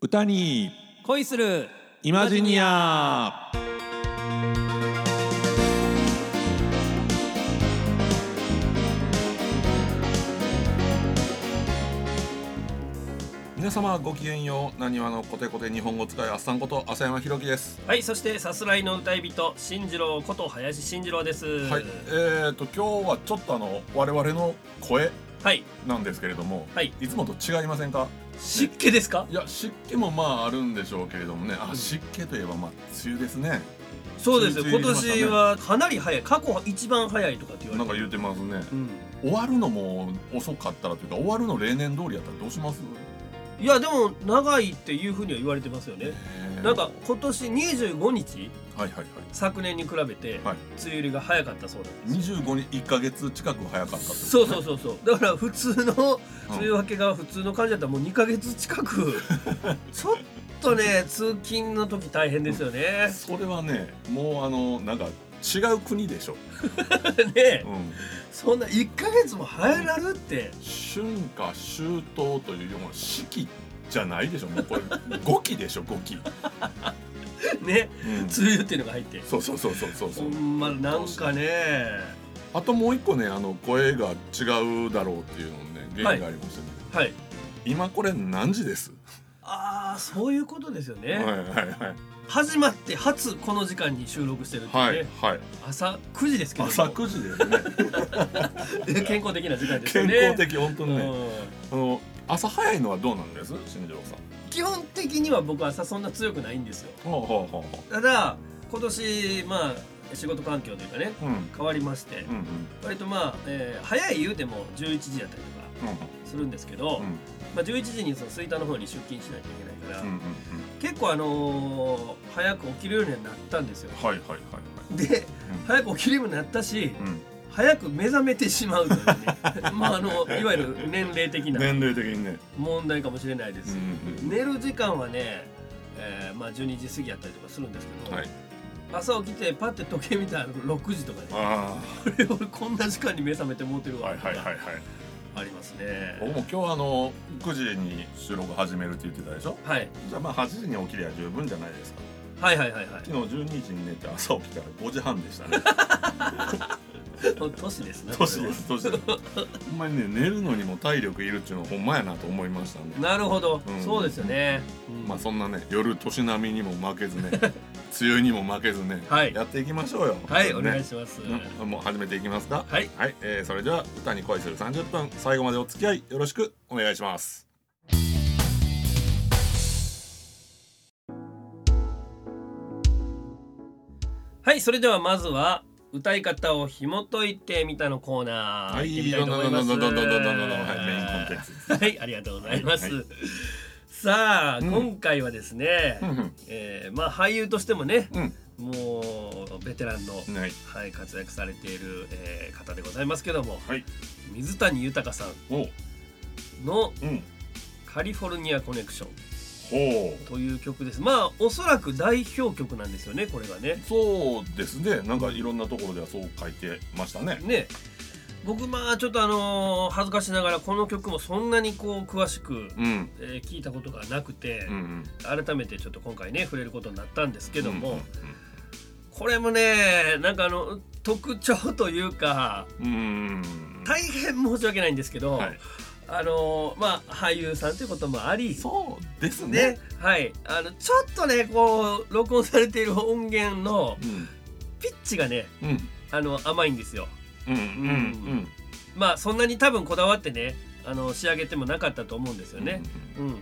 歌に。恋する。イマジニア。皆様ごきげんようなにわのコテコテ日本語使いあっさんこと浅山ひろきです。はいそしてさすらいの歌い人進次郎こと林進次郎です。はい。えー、と今日はちょっとあの我々の声はい。なんですけれども、はい。いつもと違いませんか？湿気ですか？いや湿気もまああるんでしょうけれどもね。あ湿気といえばまあ梅雨ですね。そうです。よ梅今雨入りましたね。年はかなり早い。過去一番早いとかって言わなんかれて言うてますね。うん。終わるのも遅かったらというか終わるの例年通りやったらどうします？いやでも長いっていうふうには言われてますよね。なんか今年25日はいはいはい。昨年に比べてはい。梅雨入りが早かったそうなんですよ。25に1か月近く早かったそうそうそうそう。だから普通の うん。梅雨明けが普通の感じだったらもう2か月近く。ちょっとね通勤の時大変ですよね。それはねもうあのなんか違う国でしょ、ね。うん、そんな1か月も早なるって。春夏秋冬というような四季じゃないでしょもうこれ五季でしょ 五季、ねうん、梅雨っていうのが入って。そうそうそうそうそうそほうんまなんかね。あともう一個ねあの声が違うだろうっていうのね原因がありましてね、はい。今これ何時です、ああそういうことですよね、はいはいはい始まって初この時間に収録してるっていうね、はいはい。朝9時ですけども。朝9時ですね。健康的な時間ですよ健ね康的本当にね、うん。あの朝早いのはどうなんです新庄さん？基本的には僕は朝そんな強くないんですよ。ほうほうほうほただ今年まあ仕事環境というかねううん。変わりまして、うんうん。割とまあ、えー早い言うても11時だったりとかするんですけど、うん。まあ、11時にその吹田の方に出勤しないといけないから、うんうんうん。結構あのー早く起きるようにはなったんですよ。はいはいはいはい。でうん。早く起きるようになったしうん。早く目覚めてしまうというね まああのいわゆる年齢的な年齢的にね。問題かもしれないです、うんうん寝る時間はね、えーまあ、12時過ぎやったりとかするんですけど、はい。朝起きてパッて時計見たら6時とかで、あ これ俺こんな時間に目覚めて持ってるあわ、はいはいはいはいありますね。僕も今日あの9時に収録始めるって言ってたでしょ？はい。じゃあまあ8時に起きりゃ十分じゃないですか。はいはいはいはい。昨日12時に寝て朝起きたら5時半でしたね年ですね年です年です。ほんまにね寝るのにも体力いるっていうのはほんまやなと思いましたねなるほど、うん。そうですよね、うんまあそんなね夜年並みにも負けずね 梅雨にも負けずね、はい。やっていきましょうよ。はい、ね。願いします、うん。もう始めていきますか？はい。はい、えーそれでは歌に恋する30分最後までお付き合いよろしくお願いします。はいそれではまずは歌い方を紐解いてみたのコーナー、はい、ありがとうございます、さあ、今回はですね、え、え、まあ俳優としてもね、もうベテランの、はい、はい、活躍されている、えー、方でございますけども、はい、水谷豊さんの、うん、カリフォルニアコネクション」という曲です。まあおそらく代表曲なんですよねこれがね。うそうですね。なんかいろんなところではそう書いてましたね。ね。僕まあちょっとあのー恥ずかしながらこの曲もそんなにこう詳しく、うん。えー聞いたことがなくて、うん改めてちょっと今回ね触れることになったんですけけども、これもねなんかあの特徴というかうんうん。大変申し訳ないんですけど、はいあのーまあ俳優さんということもあり。そうですね。ね。はい。あのちょっとねこう録音されている音源のうん。ピッチがねうん。あの甘いんですよ。うんうんまあそんなに多分こだわってねあの仕上げてもなかったと思うんですようんね。うん、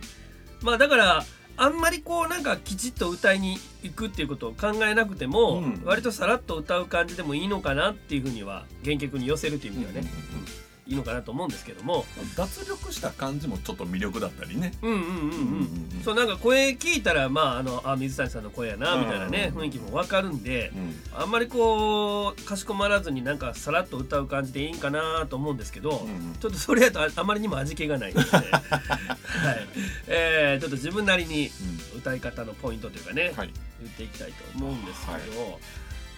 まあだからあんまりこうなんかきちっと歌いに行くっていうことを考えなくても、うん。割とさらっと歌う感じでもいいのかなっていうふうには原曲に寄せるという意味ではね、うんうんうんいいのかなと思うんですけども。脱力した感じもちょっと魅力だったりね。うんうんうんうん、うんそうなんか声聞いたらまああのあ水谷さんの声やなみたいなね、うん雰囲気もわかるんでうんあんまりこうかしこまらずになんかさらっと歌う感じでいいんかなと思うんですけど、うんちょっとそれやとああまりにも味気がないので、はい。えーちょっと自分なりに歌い方のポイントというかね、はい。言っていきたいと思うんですけど、はい。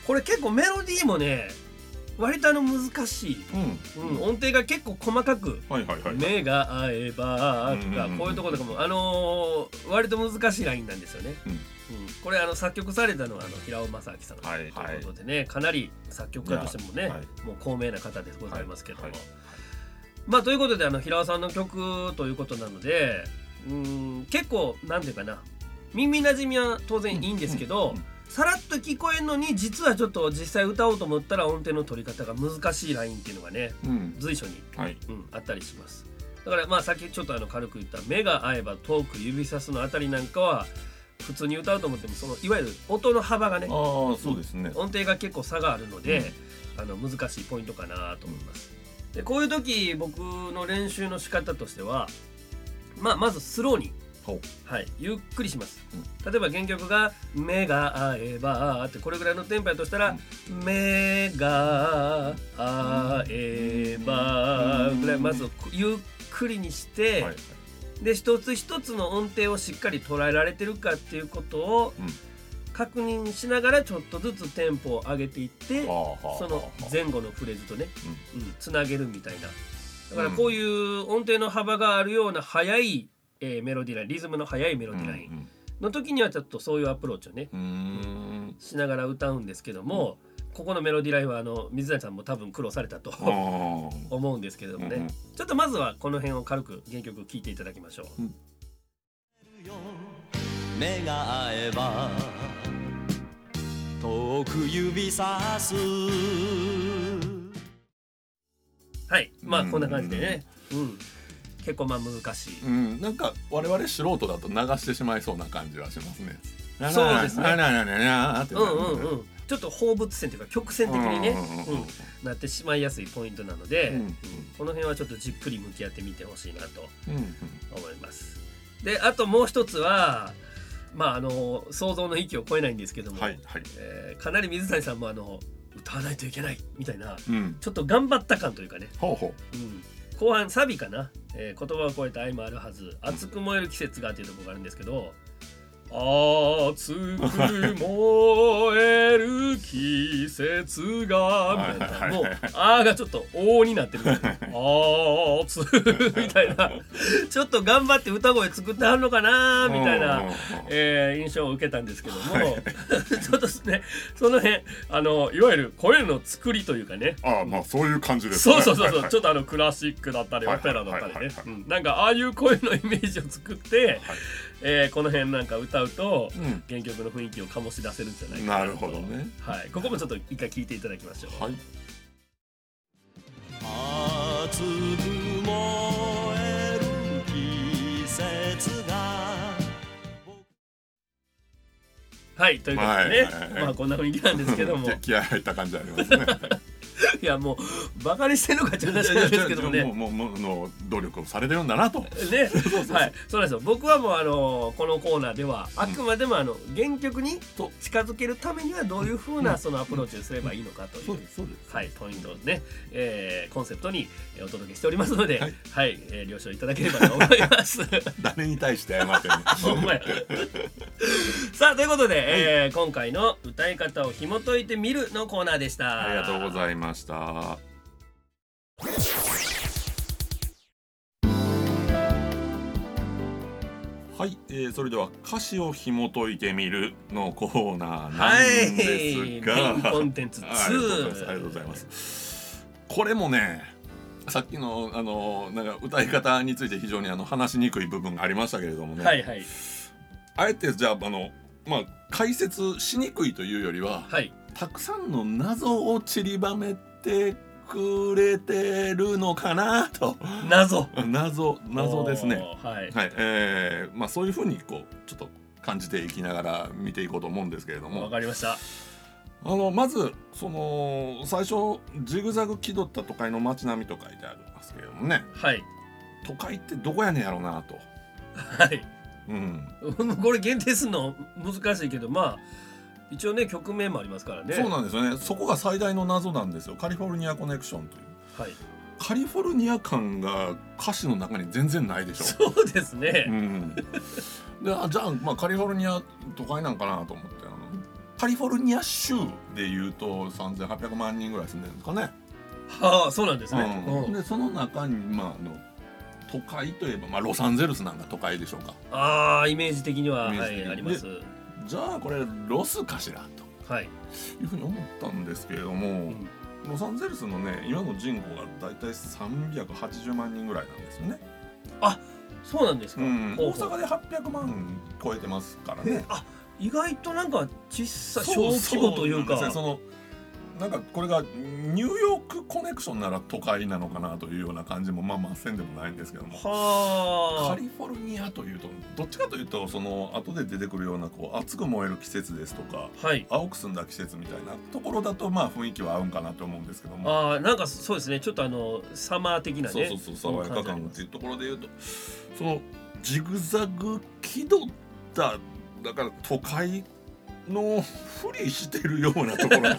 これ結構メロディーもね割とあの難しい、うん。うん、音程が結構細かくはいはいはい。目が合えばとかうんうんうん。こういうところとかもあのー割と難しいラインなんですよね。うん。うん。これあの作曲されたのはあの平尾正明さんとはいいうことでね、かなり作曲家としてもね、はい。もう高名な方でございますけども、はいはい。まあということであの平尾さんの曲ということなのでうん結構なんていうかな耳なじみは当然いいんですけど、うんうんさらっと聞こえるのに実はちょっと実際歌おうと思ったら音程の取り方が難しいラインっていうのがねうん。随所にはい。うん、あったりします。だからまあさっきちょっとあの軽く言った「目が合えば遠く指さす」のあたりなんかは普通に歌うと思ってもそのいわゆる音の幅がねああそうですね。音程が結構差があるので、あの難しいポイントかなと思います。でこういう時僕の練習の仕方としてはまあまずスローにはい、ゆっくりします、例えば原曲が「目が合えば」ってこれぐらいのテンポやとしたら「目が合えば」ぐらいまずゆっくりにして、はい。で一つ一つの音程をしっかり捉えられてるかっていうことをうん。確認しながらちょっとずつテンポを上げていってその前後のフレーズとね、うん、つなげるみたいな。だからこういう音程の幅があるような速い、えーメロディーラインリズムの速いメロディーラインの時にはちょっとそういうアプローチをねうんうん。しながら歌うんですけども、ここのメロディーラインはあの水谷さんも多分苦労されたと 思うんですけれどもね、うんうん。ちょっとまずはこの辺を軽く原曲聴いていただきましょう。目が合えば遠く指さす。はい。まあうん。こんな感じでね、うん、結構まあ難しい。うん、なんか我々素人だと流してしまいそうな感じはしますね。そうですね。うんうんうん、ちょっと放物線というか曲線的にね、なってしまいやすいポイントなので、うんうん。この辺はちょっとじっくり向き合ってみてほしいなとうんうん。思います。であともう一つはまああの想像の域を超えないんですけども、はいはい。えーかなり水谷さんもあの歌わないといけないみたいなうん。ちょっと頑張った感というかね、ほうほうん、後半サビかな、えー言葉を超えた愛もあるはず。熱く燃える季節がっていうところがあるんですけど。ああ熱く燃える季節が。みたい。なもう「あ」がちょっと「お」になってる「あつ」みたいな。ちょっと頑張って歌声作ってはるのかなう。みたいなえー印象を受けたんですけども、ちょっとねその辺あのいわゆる声の作りというかね。ああまあそういう感じですそうそうそうそう、ちょっとあのクラシックだったりはいオペラだったりね。なんかああいう声のイメージを作って、はいえーこの辺なんか歌うとうん原曲の雰囲気を醸し出せるんじゃないかなるなとほどね。はい、ここもちょっと一回聞いていただきましょう。はい。熱く燃える季節がはい、ということでね、はいはいはいまあこんな雰囲気なんですけども、気 気合入った感じありますね。いやもうバカにしてんのかっていう話なんですけどもね。もうもうもうの努力をされてるんだなと。ね、はい、そうなんですよ。僕はもうあのこのコーナーではあくまでもあの原曲に近づけるためにはどういう風なそのアプローチをすればいいのかという、そうですそうです。はい、ポイントをね、えーコンセプトにえーお届けしておりますので、ははい。い、えー了承いただければと思います。誰に対して謝ってるさあということで、えー今回の歌い方を紐解いてみるのコーナーでした。ありがとうございました。はい、えー、それでは歌詞を紐解いてみるのコーナーなんですが、はいメインコンテンツ2あありがとうございます。ありがとうございます。これもね、さっきのあのなんか歌い方について非常にあの話しにくい部分がありましたけれどもね、はいはいあえてじゃああのまあ解説しにくいというよりは、はいたくさんの謎を散りばめてくれてるのかなと。謎。謎謎ですね。はい。はい、えー、まあそういうふうにこうちょっと感じていきながら見ていこうと思うんですけれどわもかりました。あのまずその最初ジグザグ気取った都会の街並みと書いてありますけれどもね。はい。都会ってどこやねんやろうなと。はい。うん、これ限定するの難しいけどまあ一応ね曲名もありますからね。そうなんですよね。そこが最大の謎なんですよ。カリフォルニアコネクションという。はい。カリフォルニア感が歌詞の中に全然ないでしょ。そうですね、うん、であじゃあ,、まあカリフォルニア都会なんかなと思ってあのカリフォルニア州でいうと3800万人ぐらい住んでるんですかね。はあそうなんですね、うん。うん。でその中にまああの都会といえば、まあ、ロサンゼルスなんか都会でしょうか。ああイメージ的にははいありますじゃあこれロスかしらはい、というふうに思ったんですけれども、うん。ロサンゼルスのね今の人口がだいたい380万人ぐらいなんですよね、そうなんですか、うん、大阪で800万超えてますからね。あ意外となんか小さ小規模というか。そのなんかこれがニューヨークコネクションなら都会なのかなというような感じもまあまあせんでもないんですけども。はあ。カリフォルニアというとどっちかというとその後で出てくるようなこう熱く燃える季節ですとかはい。青く澄んだ季節みたいなところだとまあ雰囲気は合うんかなと思うんですけども。ああなんかそうですね。ちょっとあのサマー的なねそうそうそう爽やか感っていうところで言うとそのジグザグ気取っただから都会のふりしてるようなところ。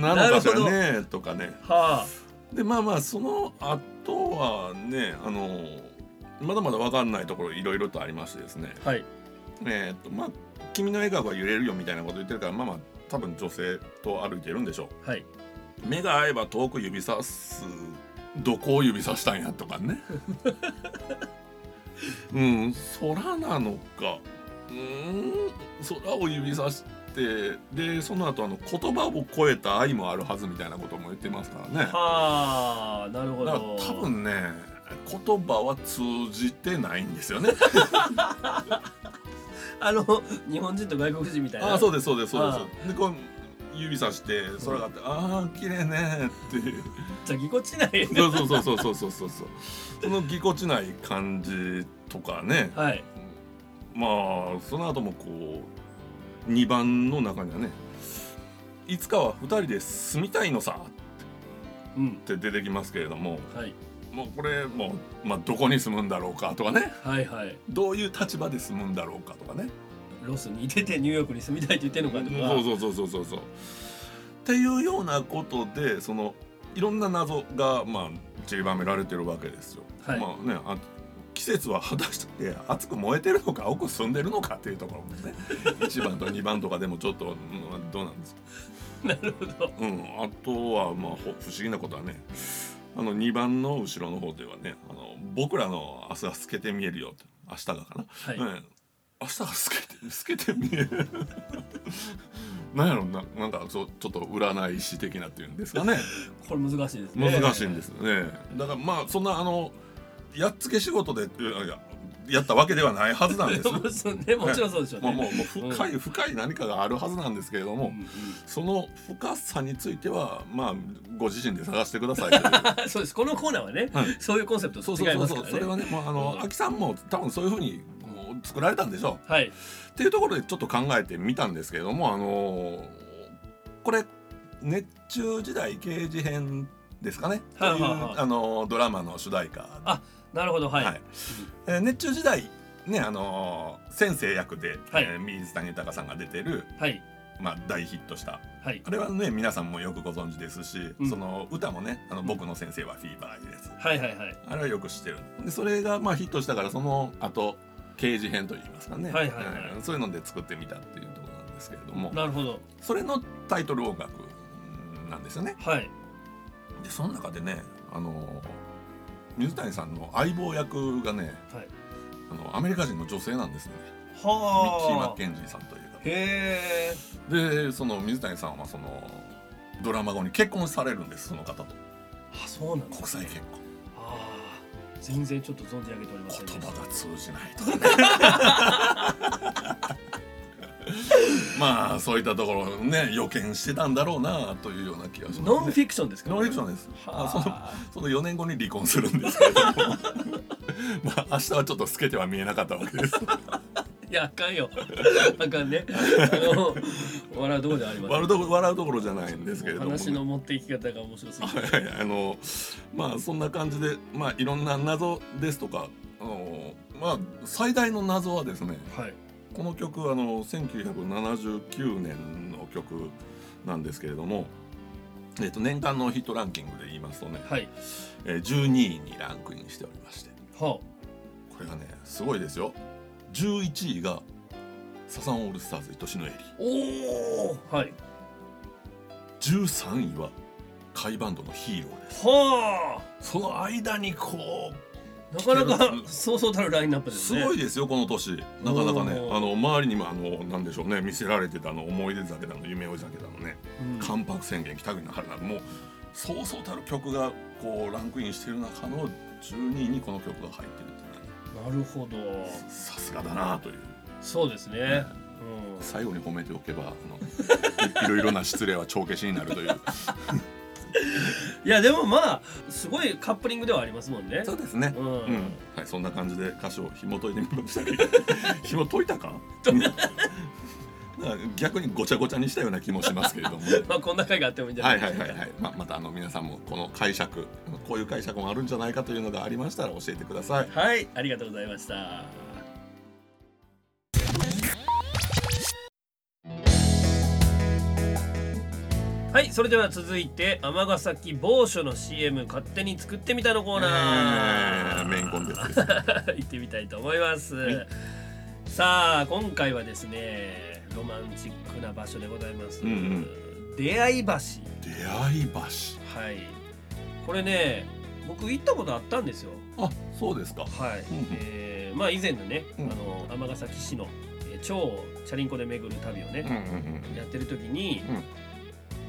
なのかしらねとかね。はでまあまあその後はねあのまだまだ分かんないところいろいろとありましてですね。あはい。えーっとまあ君の笑顔が揺れるよみたいなこと言ってるからまあまあ多分女性と歩いてるんでしょはい、う目が合えば遠く指さすどこを指さしたんやとかね。うん空なのかうん。空を指さしてでその後あの言葉を超えた愛もあるはずみたいなことも言ってますからね。はあなるほど。多分ね言葉は通じてないんですよね。あの日本人と外国人みたいな。あそうですそうですそうです。でこう指さして空があって「ああ綺麗ね」っていう。じゃぎこちない、そうそうそうそうそうそうそう。そのぎこちない感じとかね、はい、まあその後もこう2番の中にはね「いつかは2人で住みたいのさ」うん。って出てきますけれどもはい。もうこれもう、まあ、どこに住むんだろうかとかね。はいはい。どういう立場で住むんだろうかとかね。ロスにいててニューヨークに住みたいって言ってんのかとか。そうそうそうそうそうそう。っていうようなことでそのいろんな謎がまあ散りばめられてるわけですよ。はい。まあねあ季節は果たして熱く燃えてるのか青く澄んでるのかっていうところもね1番と2番とかでもちょっと、うんどうなんですか、なるほど。うん、あとはまあほ不思議なことはねあの2番の後ろの方ではねあの僕らの明日が透けて見えるよって明日がかな、はい、うん、明日が透けて透けて見える。なんやろななんかそうちょっと占い師的なっていうんですかね。これ難しいですね。難しいんですね。だからまあそんなあのやっつけ仕事でいやったわけではないはずなんです。もちろんねもちろんそうでしょうね、まあもうもう深い深い何かがあるはずなんですけれども、うんその深さについてはまあご自身で探してください そうです。このコーナーはね、はい。そういうコンセプトそうと違いますからね。そうそうそうそれはねもうあの、うん。秋さんも多分そういうふうに作られたんでしょう。はい。っていうところでちょっと考えてみたんですけれどもあのこれ熱中時代刑事編ですかね、はいはいはいというあのドラマの主題歌。あなるほどはい、はい。えー熱中時代ねあの先生役で、はい。えー水谷豊さんが出てる、はい。まあ、大ヒットした。はい。あれはね皆さんもよくご存知ですし、うん。その歌もね「あの僕の先生はフィーバー」です。はいはいはい。あれはよく知ってる。でそれがまあヒットしたからその後刑事編といいますかね、はいはいはい。うん。そういうので作ってみたっていうところなんですけれども。なるほど。それのタイトル音楽なんですよね。はい。でその中でねあの水谷さんの相棒役がねはい。あのアメリカ人の女性なんですよね。ミッキー・マはあッケンジーさんという方。でその水谷さんはそのドラマ後に結婚されるんですその方と。あそうなんです国際結婚。ああ。全然ちょっと存じ上げておりませんでした。言葉が通じないとかね まあそういったところをね予見してたんだろうなというような気がします、ね、ノンフィクションですか？ノンフィクションです。はあ。そのあその4年後に離婚するんですけれども。まあ明日はちょっと透けては見えなかったわけです。いやあかんよ。あかんね。あの笑うところじゃありません。笑うところじゃないんですけれども、話の持っていき方が面白すぎて。はいはい。あのまあそんな感じでまあいろんな謎ですとかあのまあ最大の謎はですねはいこの曲あの1979年の曲なんですけれども、えっと年間のヒットランキングで言いますとね、はい。えー12位にランクインしておりまして。はこれがねすごいですよ。11位がサザンオールスターズ愛しのエリおおはい13位は甲斐バンドのヒーローです。はその間にこうあなかなかそうそうたるラインナップですね。すごいですよこの年。なかなかねあの周りにもあのなんでしょうね見せられてたあの思い出酒だの夢追い酒だのねうん。関白宣言北国の春などもうそうそうたる曲がこうランクインしてる中の12位にこの曲が入ってるってなるほど。さすがだなという。そうですね、最後に褒めておけばあのい いろいろな失礼は帳消しになるという。うん、いやでもまあすごいカップリングではありますもんね。そうですね。うん、うん。はい、そんな感じで歌詞を紐解いてみました。け ど紐解いたか？逆にごちゃごちゃにしたような気もしますけれどもね。まあこんな回があってもいいんじゃなはいいですかはいはいはい、まあ、またあの皆さんもこの解釈こういう解釈もあるんじゃないかというのがありましたら教えてください。はいありがとうございましたはいそれでは続いて尼崎某所の CM 勝手に作ってみたのコーナー、えーメインコンテンツです。行ってみたいと思います、はい。さあ今回はですねロマンチックな場所でございます、うんうん。出会い橋。出会い橋。はい。これね僕行ったことあったんですよ。あそうですか。はい、うんうん。えーまあ以前のね、うん。あの尼崎市の、えー超チャリンコで巡る旅をね、うんうん。やってる時に、うん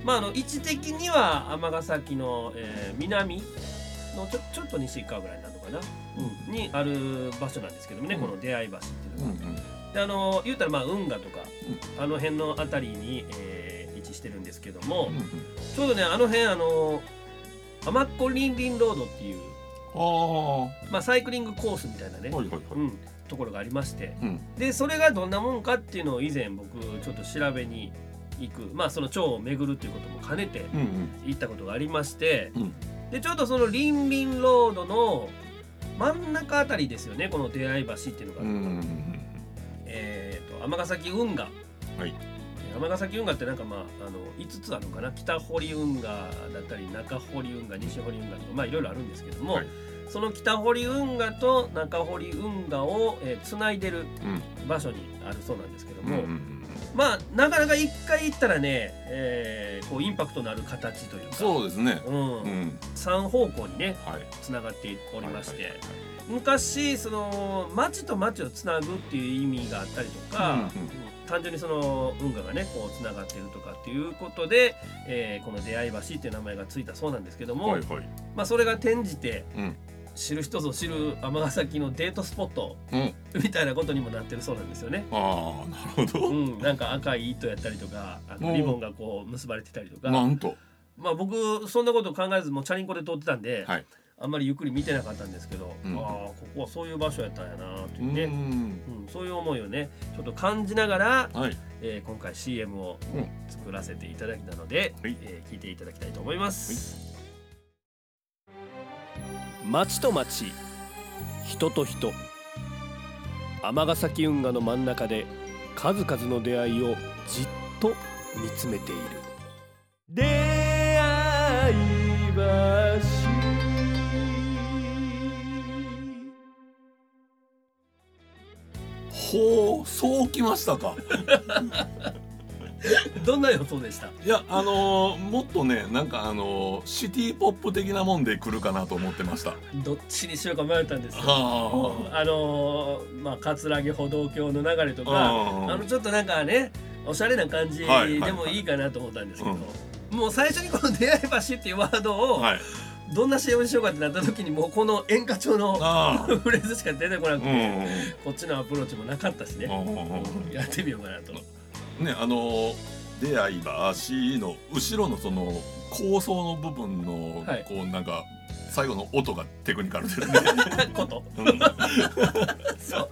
まああの位置的には尼崎の、えー南のちょちょっと西側ぐらいなのかな、うん。にある場所なんですけどもね、うん。この出会い橋っていううんうん。のが、であの言うたらまあ運河とか、あの辺の辺りに、えー位置してるんですけども、うんうん。ちょうどねあの辺あの天っこリンリンロードっていう、あまあ、サイクリングコースみたいなね、いはいはい。うん、ところがありまして。うん。でそれがどんなもんかっていうのを以前僕ちょっと調べに行く。まあその町を巡るっていうことも兼ねてうんうん。行ったことがありまして、うん。でちょうどそのリンリンロードの真ん中あたりですよねこの出会い橋っていうのが、うんうんえー、と尼崎運河。はい。尼崎運河ってなんかまああの5つあるのかな？北堀運河だったり中堀運河西堀運河とかまあいろいろあるんですけども、はいその北堀運河と中堀運河を、えー、つないでるうん。場所にあるそうなんですけどうんも、うんうん。まあなかなか一回行ったらね、えーこうインパクトのある形というかそうですね。うん。うん。3方向にねはい。つながっておりまして、はいはいはい昔その町と町をつなぐっていう意味があったりとか、うんうんうん。単純にその運河がねこうつながっているとかっていうことで、えーこの出会い橋っていう名前がついたそうなんですけども、はいはい。まあ、それが転じて、うん知る人ぞ知る尼崎のデートスポットうん。みたいなことにもなってるそうなんですよね。ああなるほど。うん、なんか赤い糸やったりとかあのうん。リボンがこう結ばれてたりとか、なんと。まあ僕そんなこと考えずもうチャリンコで通ってたんで、はい。あんまりゆっくり見てなかったんですけど、うん。ああここはそういう場所やったんやなというね、うん。うんそういう思いをねちょっと感じながら、はい。えー今回 CM をうん。作らせていただいたので、はい。えー聞いていただきたいと思います。町と町人と人。尼崎運河の真ん中で数々の出会いをじっと見つめている。出会いほうそうきましたか どんな予想でした？いやあのーもっとねなんかあのーシティポップ的なもんで来るかなと思ってました。どっちにしようか迷ったんですよ。はあのーまあ葛城歩道橋の流れとかああのちょっとなんかねおしゃれな感じはいはいでもいいかなと思ったんですけど、うもう最初にこの「出会い橋」っていうワードをはい。どんな CM にしようかってなった時にもうこの演歌調のああ フレーズしか出てこなくて、うんうんこっちのアプローチもなかったしね、うんうんうん。やってみようかなと。ねあのー出会い橋の後ろのその構想の部分の、はい。こうなんか最後の音がテクニカルですね。こと。うん。そう。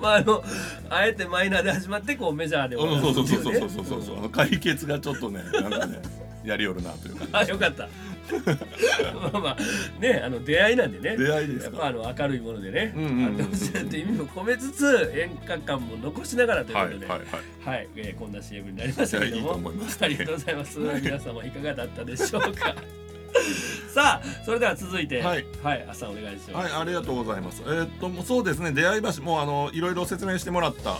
まああのあえてマイナーで始まってこうメジャーで終わうんるっていうねそうそうそうそうそう。そう、あの解決がちょっとねなんかねやりよるなという感あよかった まあまあねあじ出会いなんでね。じ出会いですか。やっぱあの明るいものでね、うんうんうんあってほしいなっていう意味も込めつつ演歌感も残しながらということで、はいはいはい。はい、えーこんな CM になりましたけども。思います。ありがとうございます。皆様いかがだったでしょうか。さあそれでは続いて。はい、朝お願いします、はい、ありがとうございます。えーっと、そうですね、出会い橋、もうあの、いろいろ説明してもらった。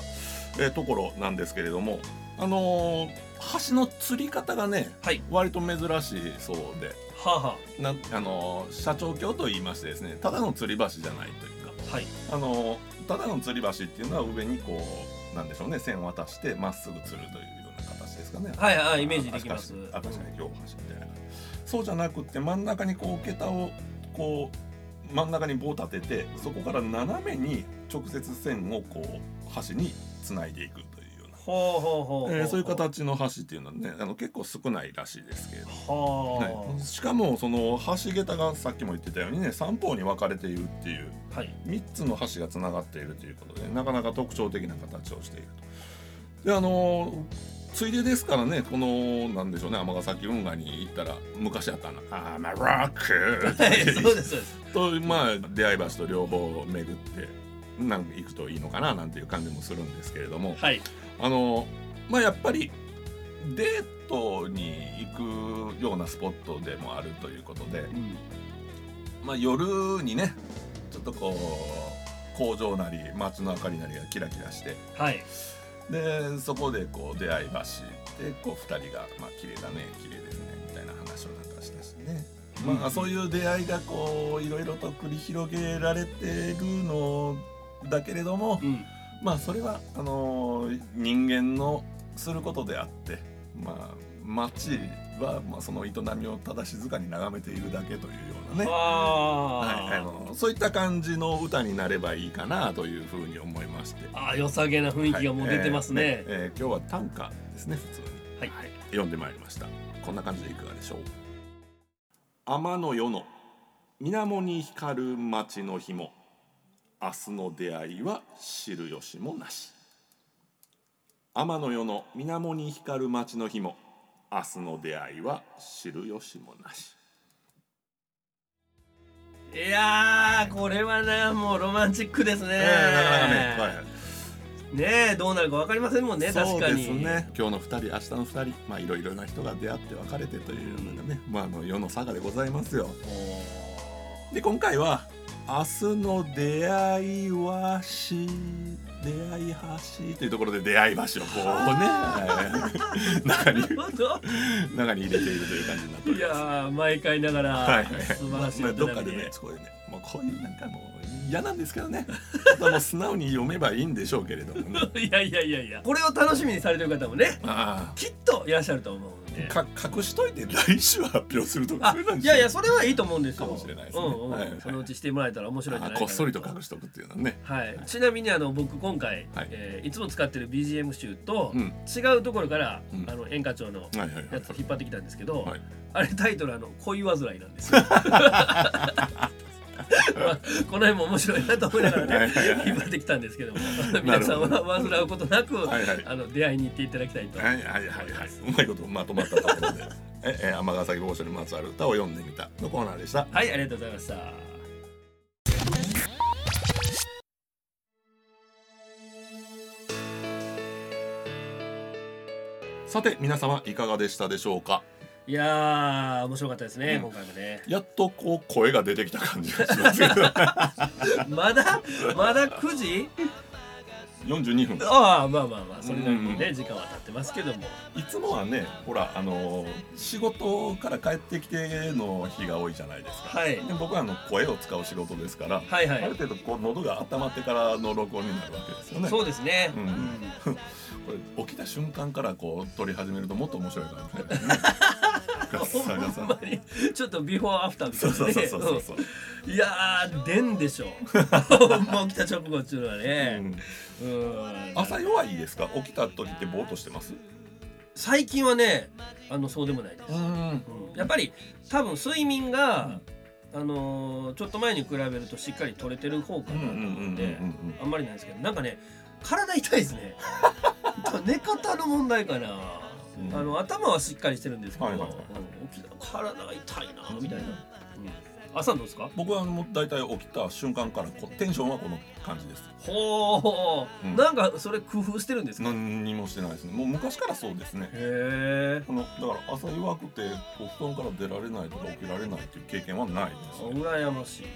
えーところなんですけれどもあのー橋の釣り方がねはい。割と珍しいそうではあはなあのー社長橋と言いましてですねただの吊り橋じゃないというか。あはい。あのーただの吊り橋っていうのは上にこうなんでしょうね線を渡してまっすぐ吊るというような形ですかね。はいはいイメージできます。あ確かに両端みたいなそうじゃなくって真ん中にこう桁をこう真ん中に棒を立ててそこから斜めに直接線をこう橋につないでいくほうほうほうほうえーそういう形の橋っていうのはねあの結構少ないらしいですけれどははい、しかもその橋桁がさっきも言ってたようにね3方に分かれているっていうあはい。3つの橋がつながっているということでなかなか特徴的な形をしていると。であのついでですからねこのなんでしょうね尼崎運河に行ったら昔あったの「あーまあロック!」はいそうですそうです。とまあ出会い橋と両方を巡ってなんか行くといいのかななんていう感じもするんですけれども。はいあのまあやっぱりデートに行くようなスポットでもあるということで、うん。まあ、夜にねちょっとこう工場なり街の明かりなりがキラキラしてはい。でそこでこう出会い橋でこう2人が「まあ綺麗だね綺麗ですね」みたいな話をなんかしたしね、まあそういう出会いがこういろいろと繰り広げられてるのだけれどもうんまあそれはあのー人間のすることであってまあ街はまあその営みをただ静かに眺めているだけというようなね。はい、ああのそういった感じの歌になればいいかなというふうに思いまして。ああ良さげな雰囲気がもう出てますね、はいえーえー今日は短歌ですね普通に、はい。読んでまいりました。こんな感じでいかがでしょう。天の夜の水面に光る街の日も明日の出会いは知る由もなし。天の夜の水面に光る街の日も明日の出会いは知る由もなし。いやーこれはねもうロマンチックですね、えーなかなかね、はいはい。ねえどうなるか分かりませんもんね確そうかにですね。今日の2人明日の2人まあいろいろな人が出会って別れてというのがね、まあ、あの世の差がでございますよで今回は「明日の出会いはし出会い橋」というところで出会い橋をこうねはい 中に中に入れているという感じになっておいやります。ー毎回ながら、はいはい素晴らしいまあ、どっかでねそこでね。もうこういうなんかもう嫌なんですけどね。もう素直に読めばいいんでしょうけれどもね。いやいやいやいや。これを楽しみにされてる方もねあ。きっといらっしゃると思うんであか隠しといて来週発表するとかいやいやそれはいいと思うんですよ。かもしれないですね。うんうんはいはい。そのうちしてもらえたら面白いんじゃないこっそりと隠しとくっていうのはね。はい、ちなみにあの僕今回、はい。えーいつも使ってる BGM 集とうん。違うところから、うん。あの演歌調のはいはいはい。やつを引っ張ってきたんですけど、はい。あれタイトルあの恋煩いなんですよ。まあこの辺も面白いなと思いながらねはいはいはい。引っ張ってきたんですけども皆さんは煩うことなく、はいはい。あの出会いに行っていただきたいと。はいはいはいはい。うまいことまとまったところで。ええ尼崎坊主にまつわる歌を読んでみたのコーナーでした。はい、ありがとうございました。さて皆様いかがでしたでしょうか？いやー面白かったですね、うん。今回もね。やっとこう声が出てきた感じがしますけど。まだまだ9時？42分。ああまあまあまあそれなりにね、うん。時間は経ってますけども。いつもはねほらあの仕事から帰ってきての日が多いじゃないですか、はい。で僕はあの声を使う仕事ですから、はいはい。ある程度こう喉が温まってからの録音になるわけですよね。そうですね。うん。うん。これ起きた瞬間からこう撮り始めるともっと面白いかもしれないねガッサガサほんまにちょっとビフォーアフターみたそいうなね。そうそうそうそう、う。んいやー出んでしょもう 起きた直後っていうのはうね、ん。うん、朝弱いですか？起きた時ってぼーっとしてます？最近はねあのそうでもないです、ん。うん。やっぱり多分睡眠が、あのーちょっと前に比べるとしっかり取れてる方かなと思ってあんまりないですけどなんかね体痛いですね。寝方の問題かな、うん。あの頭はしっかりしてるんですけど、はいはいはいうん起きた体が痛いなみたいな、うん、朝どうですか？僕はもう大体起きた瞬間からこうテンションはこの感じです。ほう、うん。なんかそれ工夫してるんです何にもしてないですね。もう昔からそうですね。えこのだから朝弱くて布団から出られないとか起きられないっていう経験はないですね、羨ましい。うん、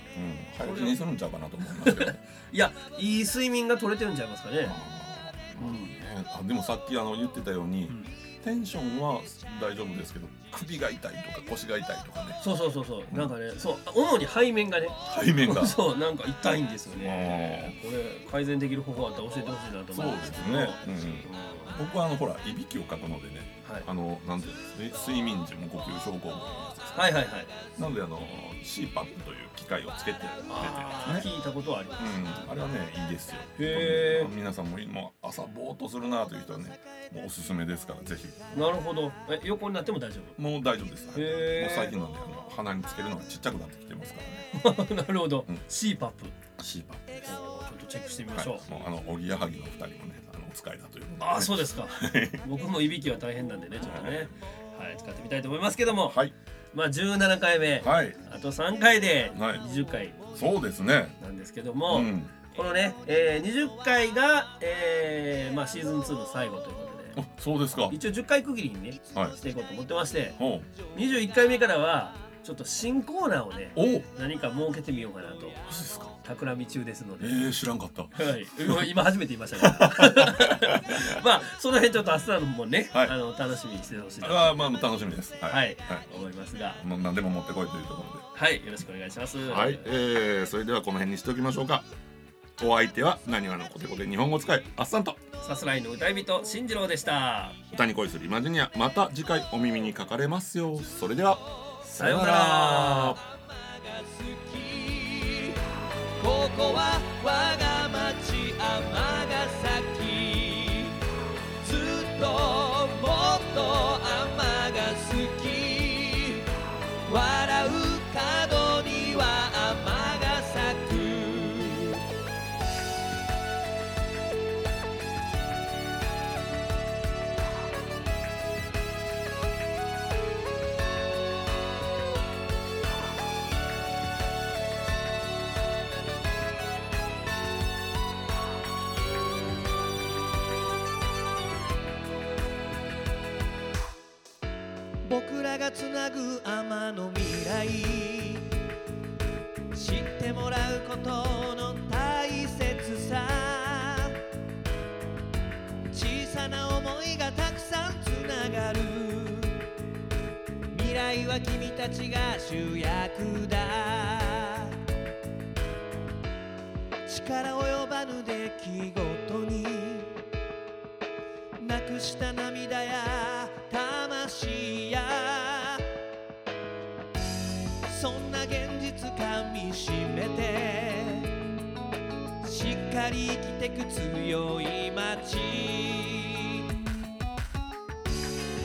早起きにするんちゃうかなと思いますけど。いやいい睡眠が取れてるんちゃいますかね。あうんね。あでもさっきあの言ってたように、んテンションは大丈夫ですけど首が痛いとか腰が痛いとかね。そうそうそうそう。なんかねそう主に背面がね。背面が。そうなんか痛いんですよね。これ改善できる方法あったら教えてほしいなとそうで思うんですすけどね、うん。うん。僕はあのほらいびきをかくのでねはいあのなんていうんですか睡眠時無呼吸症候群。のやつですはいはいはい。なのであの CPAP という機械をつけて出てるんですね聞いたことはあります。うん、あれはねいいですよ。へー。皆さんももう朝ぼーっとするなという人はねもうおすすめですからぜひ。なるほど。え横になっても大丈もう大丈夫です、はい。もう最近なんであの鼻につけるのがちっちゃくなってきてますからね。夫 なるほど、うん。CPAP お CPAP です。ちょっとチェックしてみまはい、しょう、もうあのおぎやはぎの二人もね使いだというああそうですか。僕もいびきは大変なんでねちょっとね。はい使ってみたいと思いますけども、はい。まあ17回目、はい。あと3回ではい。20回。そうですね。なんですけども、うん。このね、えー、20回が、えーまあ、シーズン2の最後ということで。あそうですか。一応10回区切りにねはい。していこうと思ってましてほ21回目からはちょっと新コーナーをね何か設けてみようかなと。マジですか企み中ですので、えー、知らんかった。はい、今今初めて言いましたから まあその辺ちょっと明日のもね、はい。あの楽しみにしてほしいあーまあ楽しみです。はい。はい、思いますが。もう何でも持ってこいというところで。はい。よろしくお願いします。はい、えー、それではこの辺にしておきましょうか。お相手はなにわのコテコテ日本語使いあっさんと。さすらいの歌い人進次郎でした。歌に恋するイマジニアまた次回お耳にかかれますよ。それではさようならここは我がぐ天の未来。知ってもらうことの大切さ。小さな思いがたくさんつながる。未来は君たちが主役だ。力及ばぬ出来事に。なくした涙や現実かみしめて。しっかり生きてく強い街。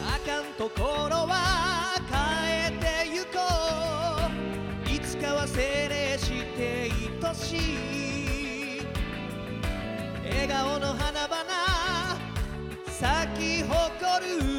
あかんところは変えてゆこう。いつかは精霊して愛しい。笑顔の花々咲き誇る。